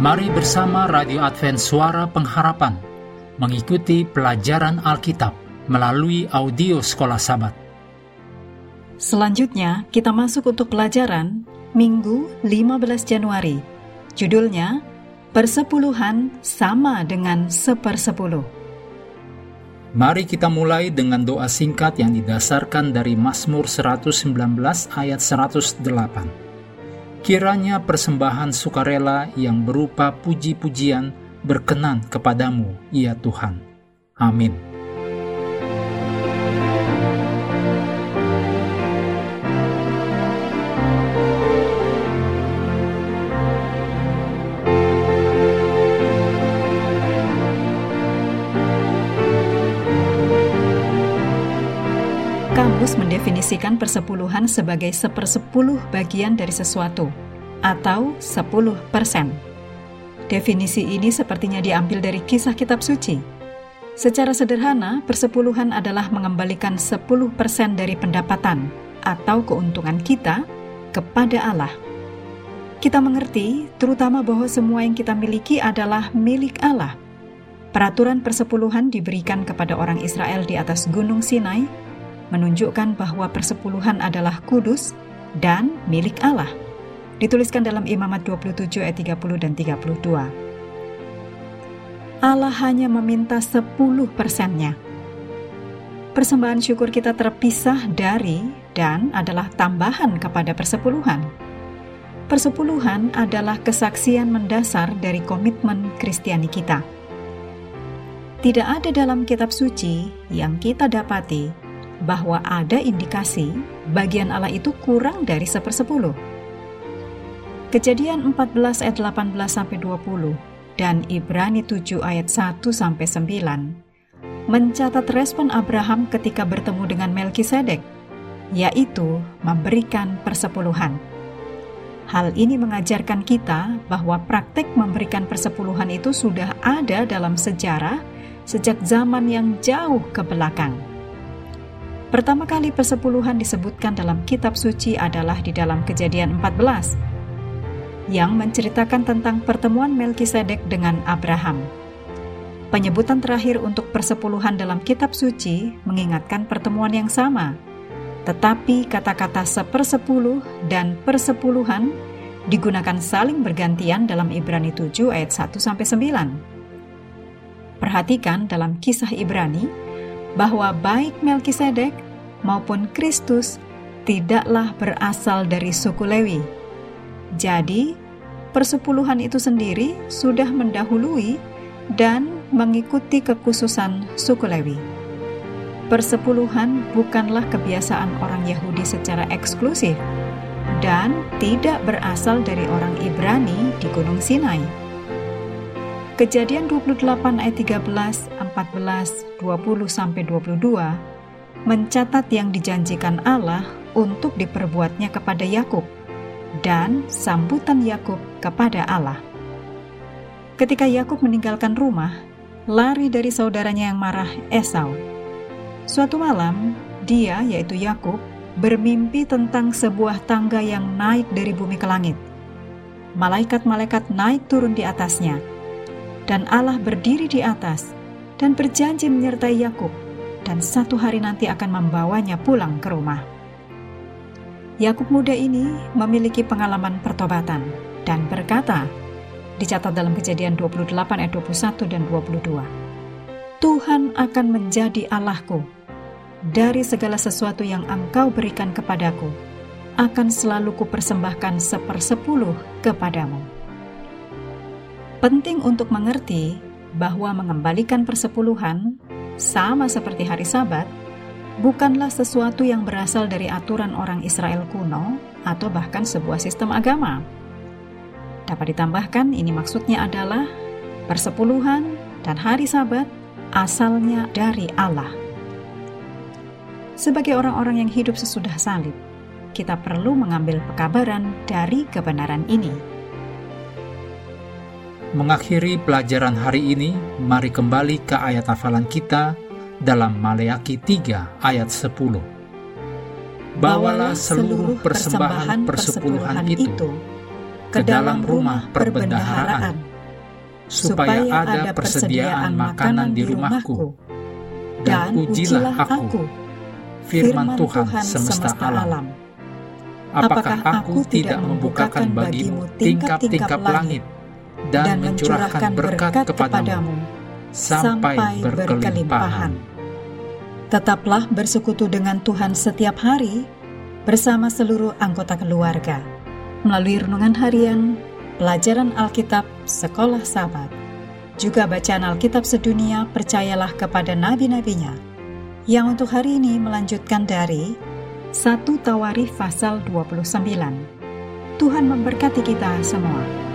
Mari bersama Radio Advent Suara Pengharapan mengikuti pelajaran Alkitab melalui audio Sekolah Sabat. Selanjutnya, kita masuk untuk pelajaran Minggu 15 Januari. Judulnya, Persepuluhan sama dengan sepersepuluh. Mari kita mulai dengan doa singkat yang didasarkan dari Mazmur 119 ayat 108. Kiranya persembahan sukarela yang berupa puji-pujian berkenan kepadamu, ya Tuhan. Amin. Kamus mendefinisikan persepuluhan sebagai sepersepuluh bagian dari sesuatu, atau sepuluh persen. Definisi ini sepertinya diambil dari kisah kitab suci. Secara sederhana, persepuluhan adalah mengembalikan sepuluh persen dari pendapatan atau keuntungan kita kepada Allah. Kita mengerti, terutama bahwa semua yang kita miliki adalah milik Allah. Peraturan persepuluhan diberikan kepada orang Israel di atas Gunung Sinai menunjukkan bahwa persepuluhan adalah kudus dan milik Allah. Dituliskan dalam Imamat 27 ayat 30 dan 32. Allah hanya meminta 10 persennya. Persembahan syukur kita terpisah dari dan adalah tambahan kepada persepuluhan. Persepuluhan adalah kesaksian mendasar dari komitmen Kristiani kita. Tidak ada dalam kitab suci yang kita dapati bahwa ada indikasi bagian Allah itu kurang dari sepersepuluh. Kejadian 14 ayat 18 sampai 20 dan Ibrani 7 ayat 1 sampai 9 mencatat respon Abraham ketika bertemu dengan Melkisedek, yaitu memberikan persepuluhan. Hal ini mengajarkan kita bahwa praktek memberikan persepuluhan itu sudah ada dalam sejarah sejak zaman yang jauh ke belakang. Pertama kali persepuluhan disebutkan dalam kitab suci adalah di dalam kejadian 14 yang menceritakan tentang pertemuan Melkisedek dengan Abraham. Penyebutan terakhir untuk persepuluhan dalam kitab suci mengingatkan pertemuan yang sama, tetapi kata-kata sepersepuluh dan persepuluhan digunakan saling bergantian dalam Ibrani 7 ayat 1 9. Perhatikan dalam kisah Ibrani bahwa baik Melkisedek maupun Kristus tidaklah berasal dari suku Lewi. Jadi, persepuluhan itu sendiri sudah mendahului dan mengikuti kekhususan suku Lewi. Persepuluhan bukanlah kebiasaan orang Yahudi secara eksklusif dan tidak berasal dari orang Ibrani di Gunung Sinai. Kejadian 28 ayat 13, 14, 20 sampai 22 mencatat yang dijanjikan Allah untuk diperbuatnya kepada Yakub dan sambutan Yakub kepada Allah. Ketika Yakub meninggalkan rumah, lari dari saudaranya yang marah Esau. Suatu malam, dia yaitu Yakub bermimpi tentang sebuah tangga yang naik dari bumi ke langit. Malaikat-malaikat naik turun di atasnya dan Allah berdiri di atas dan berjanji menyertai Yakub dan satu hari nanti akan membawanya pulang ke rumah. Yakub muda ini memiliki pengalaman pertobatan dan berkata, dicatat dalam kejadian 28 ayat 21 dan 22, Tuhan akan menjadi Allahku. Dari segala sesuatu yang engkau berikan kepadaku, akan selalu kupersembahkan sepersepuluh kepadamu. Penting untuk mengerti bahwa mengembalikan persepuluhan, sama seperti hari Sabat, bukanlah sesuatu yang berasal dari aturan orang Israel kuno atau bahkan sebuah sistem agama. Dapat ditambahkan, ini maksudnya adalah persepuluhan dan hari Sabat asalnya dari Allah. Sebagai orang-orang yang hidup sesudah salib, kita perlu mengambil pekabaran dari kebenaran ini. Mengakhiri pelajaran hari ini, mari kembali ke ayat hafalan kita dalam Maleaki 3 ayat 10. Bawalah seluruh persembahan persepuluhan itu ke dalam rumah perbendaharaan supaya ada persediaan makanan di rumahku, dan ujilah aku, firman Tuhan semesta alam. Apakah aku tidak membukakan bagimu tingkap-tingkap langit dan mencurahkan berkat kepadamu sampai berkelimpahan? Tetaplah bersekutu dengan Tuhan setiap hari bersama seluruh anggota keluarga melalui renungan harian, pelajaran Alkitab, sekolah sahabat, juga bacaan Alkitab sedunia percayalah kepada nabi-nabinya yang untuk hari ini melanjutkan dari 1 Tawarikh pasal 29. Tuhan memberkati kita semua.